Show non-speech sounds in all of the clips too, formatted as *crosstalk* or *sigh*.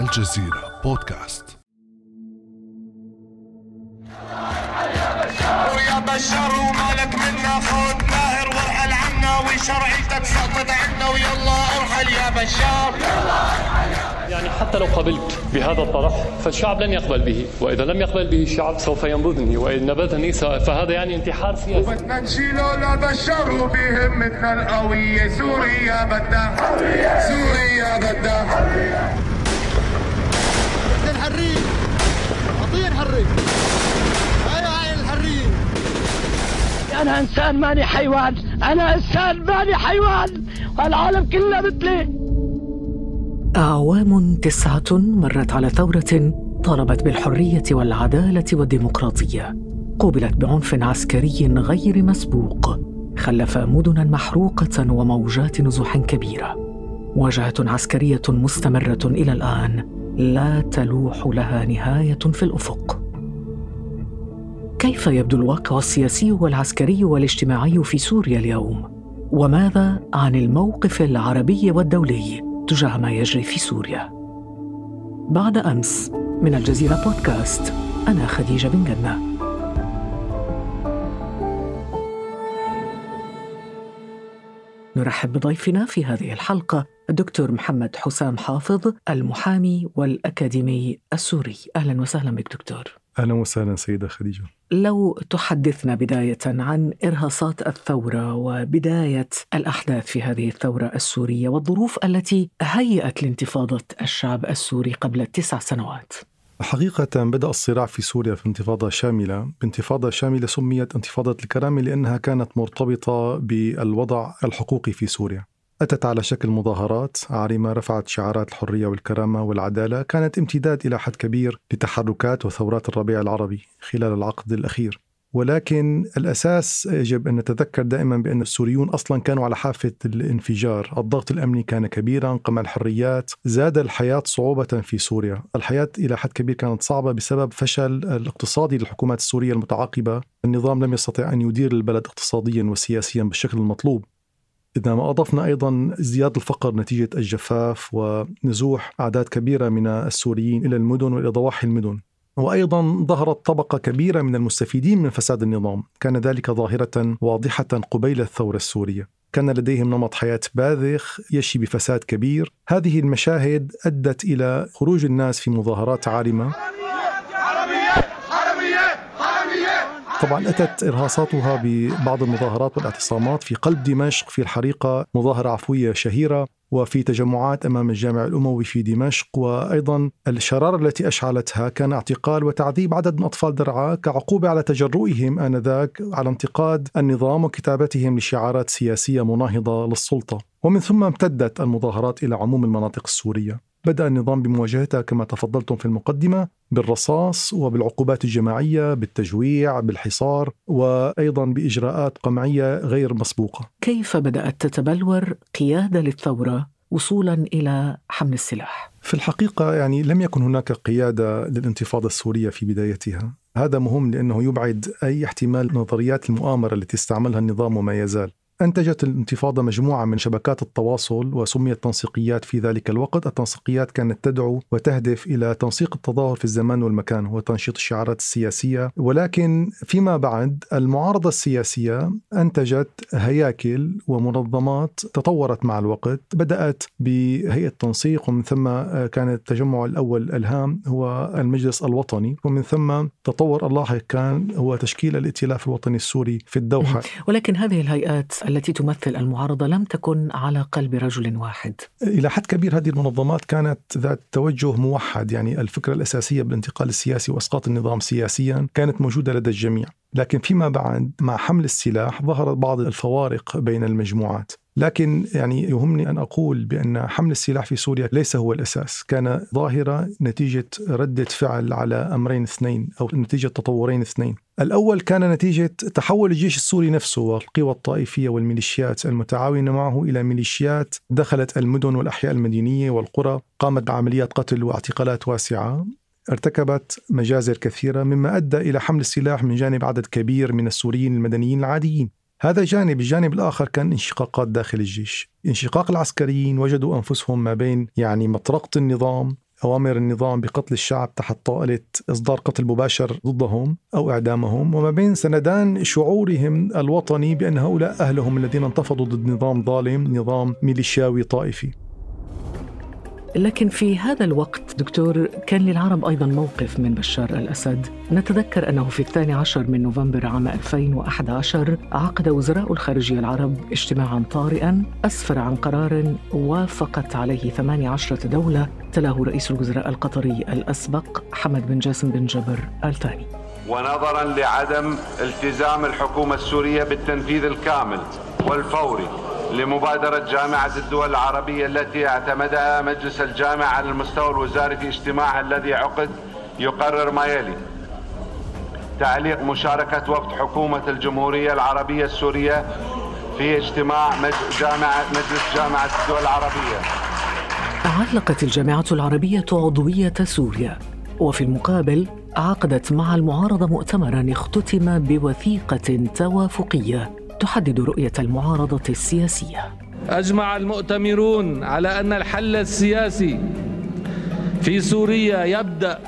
الجزيرة بودكاست. ويا بشر ومالك منا خذ ماهر وارحل عنا وشرعيتك سقط عنا ويلا ارحل يا بشار. يعني حتى لو قبلت بهذا الطرح فالشعب لن يقبل به. وإذا لم يقبل به الشعب سوف ينبذني. وإن نبذني فهذا يعني انتحار سياسي. بدنا نشيله لبشر وبهمتنا القوية سوريا بدها. سوريا بدها. أنا إنسان ماني حيوان. أنا إنسان ماني حيوان. والعالم كله مثلي. أعوام تسعة مرت على ثورة طالبت بالحرية والعدالة والديمقراطية. قوبلت بعنف عسكري غير مسبوق. خلف مدنا محروقة وموجات نزوح كبيرة. واجهة عسكرية مستمرة إلى الآن. لا تلوح لها نهاية في الأفق. كيف يبدو الواقع السياسي والعسكري والاجتماعي في سوريا اليوم؟ وماذا عن الموقف العربي والدولي تجاه ما يجري في سوريا؟ بعد أمس من الجزيرة بودكاست أنا خديجة بن جنة. نرحب بضيفنا في هذه الحلقة الدكتور محمد حسام حافظ المحامي والأكاديمي السوري. أهلا وسهلا بك دكتور. أهلا وسهلا سيدة خديجة. لو تحدثنا بداية عن إرهاصات الثورة وبداية الأحداث في هذه الثورة السورية والظروف التي هيأت لانتفاضة الشعب السوري قبل تسع سنوات حقيقة بدأ الصراع في سوريا في انتفاضة شاملة، بانتفاضة شاملة سميت انتفاضة الكرامة لأنها كانت مرتبطة بالوضع الحقوقي في سوريا. أتت على شكل مظاهرات عارمة رفعت شعارات الحرية والكرامة والعدالة، كانت امتداد إلى حد كبير لتحركات وثورات الربيع العربي خلال العقد الأخير. ولكن الأساس يجب أن نتذكر دائما بأن السوريون أصلا كانوا على حافة الانفجار، الضغط الأمني كان كبيرا، قمع الحريات، زاد الحياة صعوبة في سوريا، الحياة إلى حد كبير كانت صعبة بسبب فشل الاقتصادي للحكومات السورية المتعاقبة، النظام لم يستطع أن يدير البلد اقتصاديا وسياسيا بالشكل المطلوب. إذا ما أضفنا أيضا ازدياد الفقر نتيجة الجفاف ونزوح أعداد كبيرة من السوريين إلى المدن وإلى ضواحي المدن. وأيضا ظهرت طبقة كبيرة من المستفيدين من فساد النظام، كان ذلك ظاهرة واضحة قبيل الثورة السورية. كان لديهم نمط حياة باذخ يشي بفساد كبير، هذه المشاهد أدت إلى خروج الناس في مظاهرات عارمة. طبعا أتت إرهاصاتها ببعض المظاهرات والاعتصامات في قلب دمشق في الحريقة مظاهرة عفوية شهيرة وفي تجمعات أمام الجامع الأموي في دمشق. وأيضا الشرارة التي أشعلتها كان اعتقال وتعذيب عدد من أطفال درعا كعقوبة على تجرؤهم آنذاك على انتقاد النظام وكتابتهم لشعارات سياسية مناهضة للسلطة. ومن ثم امتدت المظاهرات إلى عموم المناطق السورية. بدأ النظام بمواجهتها كما تفضلتم في المقدمة بالرصاص وبالعقوبات الجماعية بالتجويع بالحصار وأيضا بإجراءات قمعية غير مسبوقة. كيف بدأت تتبلور قيادة للثورة وصولا إلى حمل السلاح؟ في الحقيقة يعني لم يكن هناك قيادة للانتفاضة السورية في بدايتها. هذا مهم لأنه يبعد أي احتمال نظريات المؤامرة التي استعملها النظام وما يزال. أنتجت الانتفاضة مجموعة من شبكات التواصل وسميت تنسيقيات في ذلك الوقت. التنسيقيات كانت تدعو وتهدف إلى تنسيق التظاهر في الزمان والمكان وتنشيط الشعارات السياسية. ولكن فيما بعد المعارضة السياسية أنتجت هياكل ومنظمات تطورت مع الوقت. بدأت بهيئة تنسيق ومن ثم كان التجمع الأول الهام هو المجلس الوطني. ومن ثم تطور اللاحق كان هو تشكيل الائتلاف الوطني السوري في الدوحة. *laughs* ولكن هذه الهيئات التي تمثل المعارضة لم تكن على قلب رجل واحد. إلى حد كبير هذه المنظمات كانت ذات توجه موحد يعني الفكرة الأساسية بالانتقال السياسي وإسقاط النظام سياسيا كانت موجودة لدى الجميع. لكن فيما بعد مع حمل السلاح ظهرت بعض الفوارق بين المجموعات. لكن يعني يهمني أن أقول بأن حمل السلاح في سوريا ليس هو الأساس، كان ظاهرة نتيجة ردة فعل على أمرين اثنين أو نتيجة تطورين اثنين. الأول كان نتيجة تحول الجيش السوري نفسه والقوى الطائفية والميليشيات المتعاونة معه إلى ميليشيات دخلت المدن والأحياء المدينية والقرى، قامت بعمليات قتل واعتقالات واسعة، ارتكبت مجازر كثيرة مما أدى إلى حمل السلاح من جانب عدد كبير من السوريين المدنيين العاديين. هذا جانب، الجانب الآخر كان انشقاقات داخل الجيش، انشقاق العسكريين وجدوا أنفسهم ما بين يعني مطرقة النظام أوامر النظام بقتل الشعب تحت طائلة إصدار قتل مباشر ضدهم أو إعدامهم وما بين سندان شعورهم الوطني بأن هؤلاء أهلهم الذين انتفضوا ضد نظام ظالم نظام ميليشياوي طائفي. لكن في هذا الوقت دكتور كان للعرب أيضا موقف من بشار الأسد. نتذكر أنه في الثاني عشر من نوفمبر عام 2011 عقد وزراء الخارجية العرب اجتماعا طارئا أسفر عن قرار وافقت عليه 18 دولة تلاه رئيس الوزراء القطري الأسبق حمد بن جاسم بن جبر آل ثاني ونظرا لعدم التزام الحكومة السورية بالتنفيذ الكامل والفوري. لمبادرة جامعة الدول العربية التي اعتمدها مجلس الجامعة على المستوى الوزاري في اجتماعها الذي عقد يقرر ما يلي تعليق مشاركة وفد حكومة الجمهورية العربية السورية في اجتماع جامعة مجلس جامعة الدول العربية. علقت الجامعة العربية عضوية سوريا وفي المقابل عقدت مع المعارضة مؤتمرا اختتم بوثيقة توافقية. تحدد رؤية المعارضة السياسية. أجمع المؤتمرون على أن الحل السياسي في سوريا يبدأ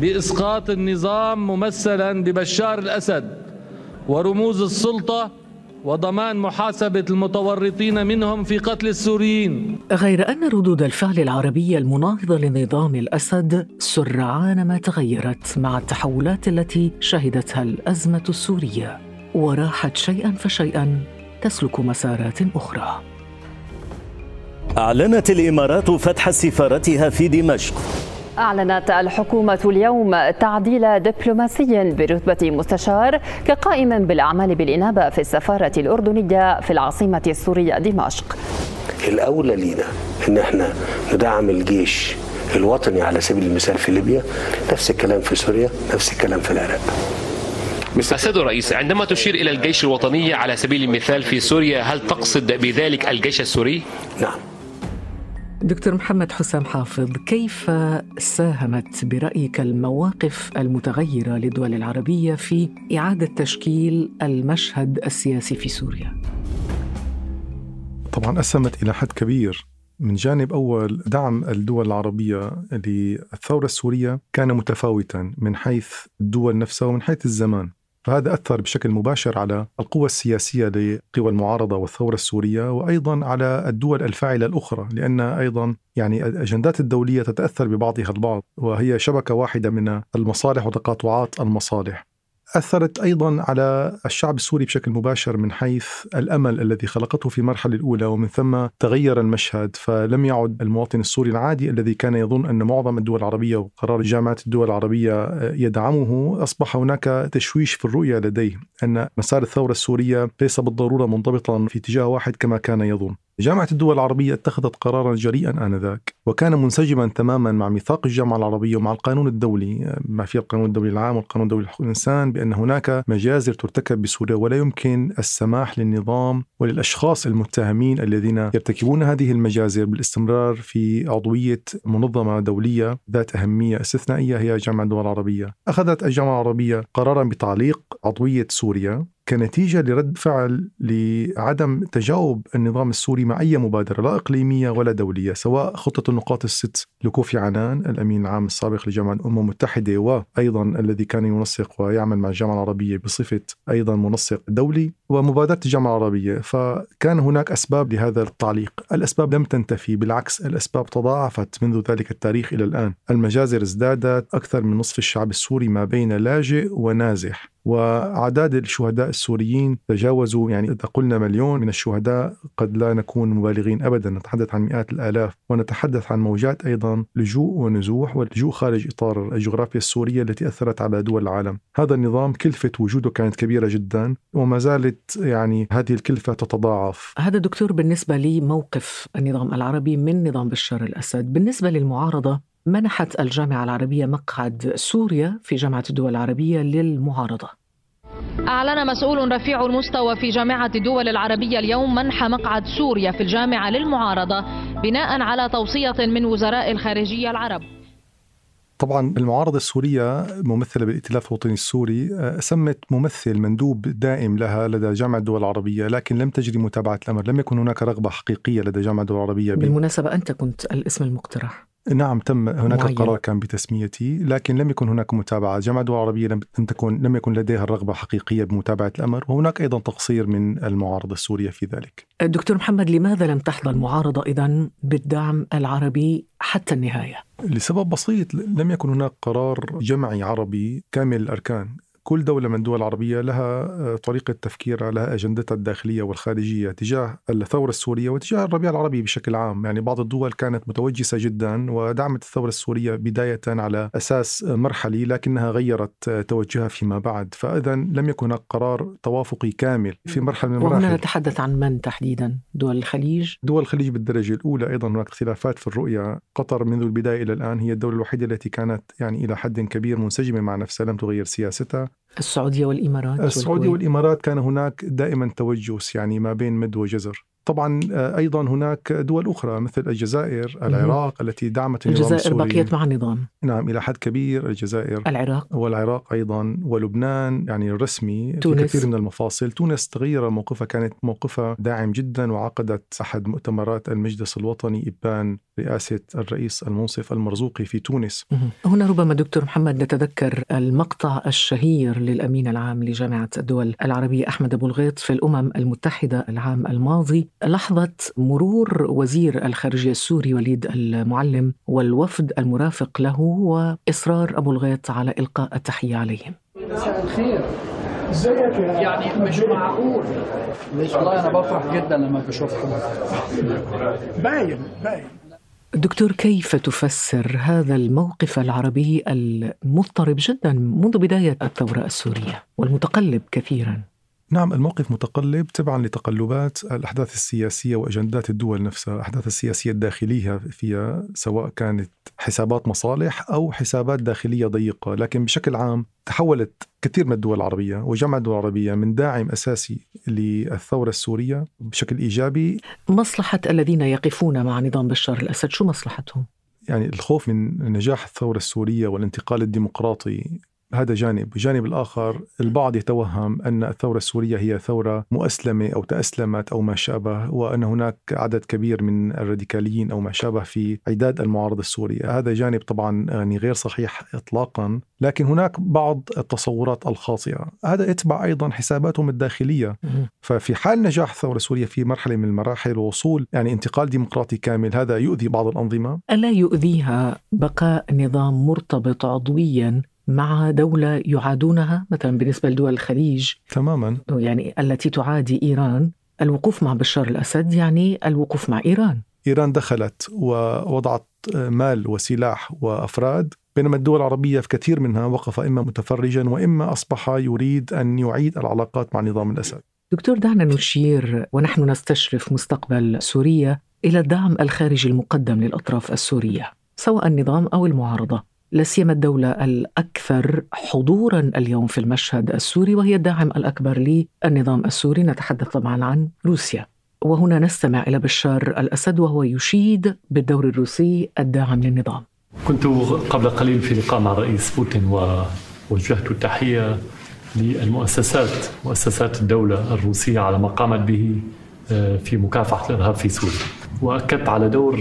بإسقاط النظام ممثلا ببشار الأسد ورموز السلطة وضمان محاسبة المتورطين منهم في قتل السوريين. غير أن ردود الفعل العربية المناهضة لنظام الأسد سرعان ما تغيرت مع التحولات التي شهدتها الأزمة السورية. وراحت شيئا فشيئا تسلك مسارات أخرى. أعلنت الإمارات فتح سفارتها في دمشق. أعلنت الحكومة اليوم تعديل دبلوماسي برتبة مستشار كقائم بالأعمال بالإنابة في السفارة الأردنية في العاصمة السورية دمشق. الأولى لينا أن إحنا ندعم الجيش الوطني على سبيل المثال في ليبيا. نفس الكلام في سوريا نفس الكلام في العراق. السيد الرئيس عندما تشير إلى الجيش الوطني على سبيل المثال في سوريا هل تقصد بذلك الجيش السوري؟ نعم دكتور محمد حسام حافظ كيف ساهمت برأيك المواقف المتغيرة للدول العربية في إعادة تشكيل المشهد السياسي في سوريا؟ طبعا أسهمت إلى حد كبير من جانب أول دعم الدول العربية للثورة السورية كان متفاوتا من حيث الدول نفسها ومن حيث الزمان فهذا أثر بشكل مباشر على القوى السياسية لقوى المعارضة والثورة السورية وأيضا على الدول الفاعلة الأخرى لأن أيضا يعني الأجندات الدولية تتأثر ببعضها البعض وهي شبكة واحدة من المصالح وتقاطعات المصالح. أثرت أيضا على الشعب السوري بشكل مباشر من حيث الأمل الذي خلقته في المرحلة الأولى ومن ثم تغير المشهد. فلم يعد المواطن السوري العادي الذي كان يظن أن معظم الدول العربية وقرار جامعة الدول العربية يدعمه أصبح هناك تشويش في الرؤية لديه أن مسار الثورة السورية ليس بالضرورة منضبطا في اتجاه واحد كما كان يظن. جامعة الدول العربية اتخذت قرارا جريئا آنذاك وكان منسجما تماما مع ميثاق الجامعة العربية ومع القانون الدولي ما في القانون الدولي العام والقانون الدولي لحقوق الإنسان بأن هناك مجازر ترتكب بسوريا ولا يمكن السماح للنظام وللأشخاص المتهمين الذين يرتكبون هذه المجازر بالاستمرار في عضوية منظمة دولية ذات أهمية استثنائية هي جامعة الدول العربية. أخذت الجامعة العربية قرارا بتعليق عضوية سوريا كنتيجة لرد فعل لعدم تجاوب النظام السوري مع أي مبادرة لا إقليمية ولا دولية سواء خطة النقاط الست لكوفي عنان الأمين العام السابق لجامعة الأمم المتحدة وأيضا الذي كان ينسق ويعمل مع الجامعة العربية بصفة أيضا منسق دولي ومبادرة الجامعة العربية. فكان هناك أسباب لهذا التعليق. الأسباب لم تنتفي بالعكس الأسباب تضاعفت. منذ ذلك التاريخ إلى الآن المجازر ازدادت أكثر من نصف الشعب السوري ما بين لاجئ ونازح. وأعداد الشهداء السوريين تجاوزوا يعني إذا قلنا مليون من الشهداء قد لا نكون مبالغين أبدا. نتحدث عن مئات الآلاف ونتحدث عن موجات أيضا لجوء ونزوح واللجوء خارج إطار الجغرافيا السورية التي أثرت على دول العالم. هذا النظام كلفة وجوده كانت كبيرة جدا وما زالت يعني هذه الكلفة تتضاعف. هذا دكتور بالنسبة لي موقف النظام العربي من نظام بشار الأسد. بالنسبة للمعارضة منحت الجامعة العربية مقعد سوريا في جامعة الدول العربية للمعارضة. أعلن مسؤول رفيع المستوى في جامعة الدول العربية اليوم منح مقعد سوريا في الجامعة للمعارضة بناء على توصية من وزراء الخارجية العرب. طبعا المعارضة السورية ممثلة بالائتلاف الوطني السوري سمت ممثل مندوب دائم لها لدى جامعة الدول العربية لكن لم تجري متابعة الأمر. لم يكن هناك رغبة حقيقية لدى جامعة الدول العربية بالمناسبة أنت كنت الاسم المقترح. نعم تم هناك معين. قرار كان بتسميتي لكن لم يكن هناك متابعة جامعة الدول العربية لم لم تكن لم يكن لديها الرغبة حقيقية بمتابعة الأمر وهناك أيضا تقصير من المعارضة السورية في ذلك دكتور محمد لماذا لم تحظى المعارضة إذا بالدعم العربي حتى النهاية؟ لسبب بسيط لم يكن هناك قرار جمعي عربي كامل الأركان كل دولة من الدول العربية لها آه، طريقة تفكيرها لها أجندتها الداخلية والخارجية تجاه الثورة السورية وتجاه الربيع العربي بشكل عام. يعني بعض الدول كانت متوجسة جدا ودعمت الثورة السورية بداية على أساس مرحلي لكنها غيرت آه، توجهها فيما بعد. فإذا لم يكن هناك قرار توافقي كامل في مرحلة من المراحل. وهنا نتحدث عن من تحديدا؟ دول الخليج؟ دول الخليج بالدرجة الأولى أيضا هناك اختلافات في الرؤية. قطر منذ البداية إلى الآن هي الدولة الوحيدة التي كانت يعني إلى حد كبير منسجمة مع نفسها لم تغير سياستها. السعودية والإمارات السعودية. والإمارات كان هناك دائما توجس يعني ما بين مد وجزر طبعا آه، أيضا هناك دول أخرى مثل الجزائر العراق التي دعمت النظام الجزائر السوري. بقيت مع النظام. نعم إلى حد كبير الجزائر العراق. والعراق أيضا ولبنان يعني الرسمي تونس. في كثير من المفاصل. تونس تغير موقفها كانت موقفها داعم جدا وعقدت أحد مؤتمرات المجلس الوطني إبان رئاسة الرئيس المنصف المرزوقي في تونس. هنا ربما دكتور محمد نتذكر المقطع الشهير للأمين العام لجامعة الدول العربية أحمد أبو الغيط في الأمم المتحدة العام الماضي. لحظة مرور وزير الخارجية السوري وليد المعلم والوفد المرافق له وإصرار أبو الغيط على إلقاء التحية عليهم. مساء الخير. إزيك يعني مش معقول. والله أنا بفرح جدا لما بشوفكم باين باين. دكتور كيف تفسر هذا الموقف العربي المضطرب جدا منذ بداية الثورة السورية والمتقلب كثيرا؟ نعم الموقف متقلب تبعا لتقلبات الأحداث السياسية وأجندات الدول نفسها الأحداث السياسية الداخلية فيها سواء كانت حسابات مصالح أو حسابات داخلية ضيقة لكن بشكل عام تحولت كثير من الدول العربية وجامعة الدول العربية من داعم أساسي للثورة السورية بشكل إيجابي مصلحة الذين يقفون مع نظام بشار الأسد شو مصلحتهم؟ يعني الخوف من نجاح الثورة السورية والانتقال الديمقراطي هذا جانب، الجانب الآخر البعض يتوهم أن الثورة السورية هي ثورة مؤسلمة أو تأسلمت أو ما شابه وأن هناك عدد كبير من الراديكاليين أو ما شابه في عداد المعارضة السورية. هذا جانب طبعا يعني غير صحيح إطلاقا لكن هناك بعض التصورات الخاطئة. هذا يتبع أيضا حساباتهم الداخلية. ففي حال نجاح الثورة السورية في مرحلة من المراحل ووصول يعني انتقال ديمقراطي كامل هذا يؤذي بعض الأنظمة؟ ألا يؤذيها بقاء نظام مرتبط عضويا مع دولة يعادونها مثلا بالنسبة لدول الخليج. تماما. يعني التي تعادي إيران. الوقوف مع بشار الأسد يعني الوقوف مع إيران. إيران دخلت ووضعت مال وسلاح وأفراد. بينما الدول العربية في كثير منها وقف إما متفرجا وإما أصبح يريد أن يعيد العلاقات مع نظام الأسد. دكتور دعنا نشير ونحن نستشرف مستقبل سوريا إلى الدعم الخارجي المقدم للأطراف السورية سواء النظام أو المعارضة. لا سيما الدولة الأكثر حضورا اليوم في المشهد السوري وهي الداعم الأكبر للنظام السوري. نتحدث طبعا عن روسيا. وهنا نستمع إلى بشار الأسد وهو يشيد بالدور الروسي الداعم للنظام. كنت قبل قليل في لقاء مع الرئيس بوتين ووجهت التحية للمؤسسات مؤسسات الدولة الروسية على ما قامت به في مكافحة الإرهاب في سوريا. وأكدت على دور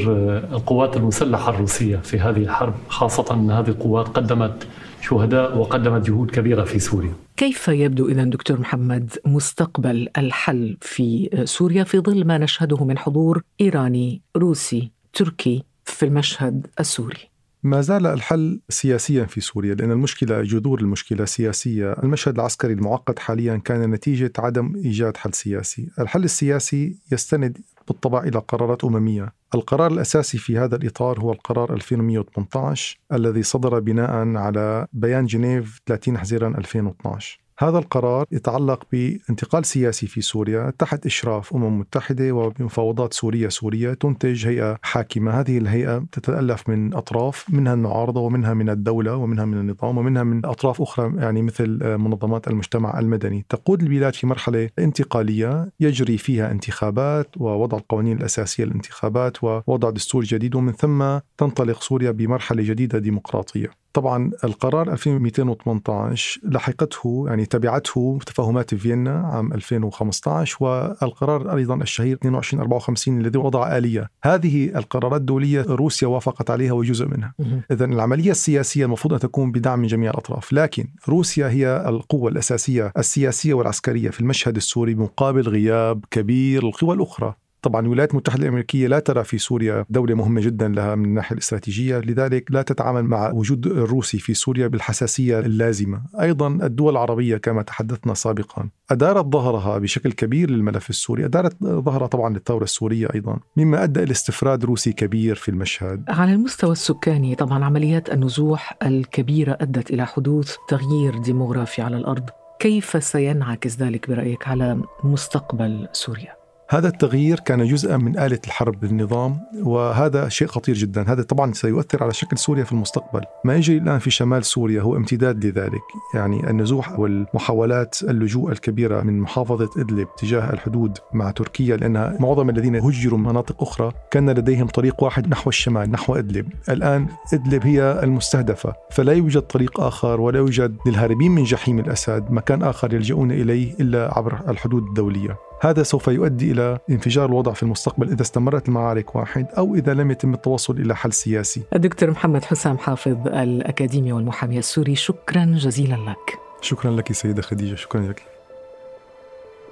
القوات المسلحة الروسية في هذه الحرب خاصة أن هذه القوات قدمت شهداء وقدمت جهود كبيرة في سوريا. كيف يبدو إذا دكتور محمد مستقبل الحل في سوريا في ظل ما نشهده من حضور إيراني روسي تركي في المشهد السوري؟ ما زال الحل سياسيا في سوريا لأن المشكلة جذور المشكلة سياسية. المشهد العسكري المعقد حاليا كان نتيجة عدم إيجاد حل سياسي. الحل السياسي يستند بالطبع إلى قرارات أممية. القرار الأساسي في هذا الإطار هو القرار 2118 الذي صدر بناء على بيان جنيف 30 حزيران 2012 هذا القرار يتعلق بانتقال سياسي في سوريا تحت إشراف أمم متحدة وبمفاوضات سورية سورية تنتج هيئة حاكمة. هذه الهيئة تتألف من أطراف منها المعارضة ومنها من الدولة ومنها من النظام ومنها من أطراف أخرى يعني مثل منظمات المجتمع المدني. تقود البلاد في مرحلة انتقالية يجري فيها انتخابات ووضع القوانين الأساسية للانتخابات ووضع دستور جديد ومن ثم تنطلق سوريا بمرحلة جديدة ديمقراطية. طبعا القرار 2218 لحقته يعني تبعته تفاهمات فيينا عام 2015 والقرار أيضا الشهير 2254 الذي وضع آلية. هذه القرارات الدولية روسيا وافقت عليها وجزء منها. اذا العملية السياسية المفروض أن تكون بدعم من جميع الأطراف لكن روسيا هي القوة الأساسية السياسية والعسكرية في المشهد السوري مقابل غياب كبير للقوى الأخرى. طبعا الولايات المتحدة الأمريكية لا ترى في سوريا دولة مهمة جدا لها من الناحية الاستراتيجية لذلك لا تتعامل مع وجود الروسي في سوريا بالحساسية اللازمة. أيضا الدول العربية كما تحدثنا سابقا أدارت ظهرها بشكل كبير للملف السوري أدارت ظهرها طبعا للثورة السورية أيضا مما أدى إلى استفراد روسي كبير في المشهد. على المستوى السكاني طبعا عمليات النزوح الكبيرة أدت إلى حدوث تغيير ديموغرافي على الأرض. كيف سينعكس ذلك برأيك على مستقبل سوريا؟ هذا التغيير كان جزءا من آلة الحرب بالنظام وهذا شيء خطير جدا. هذا طبعا سيؤثر على شكل سوريا في المستقبل. ما يجري الآن في شمال سوريا هو امتداد لذلك يعني النزوح والمحاولات اللجوء الكبيرة من محافظة إدلب تجاه الحدود مع تركيا لأن معظم الذين هجروا من مناطق أخرى كان لديهم طريق واحد نحو الشمال نحو إدلب. الآن إدلب هي المستهدفة فلا يوجد طريق آخر ولا يوجد للهاربين من جحيم الأسد مكان آخر يلجؤون إليه إلا عبر الحدود الدولية. هذا سوف يؤدي إلى انفجار الوضع في المستقبل إذا استمرت المعارك واحد أو إذا لم يتم التوصل إلى حل سياسي. الدكتور محمد حسام حافظ الأكاديمي والمحامي السوري شكرا جزيلا لك. شكرا لك سيدة خديجة شكرا لك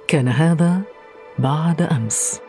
كان هذا بعد أمس.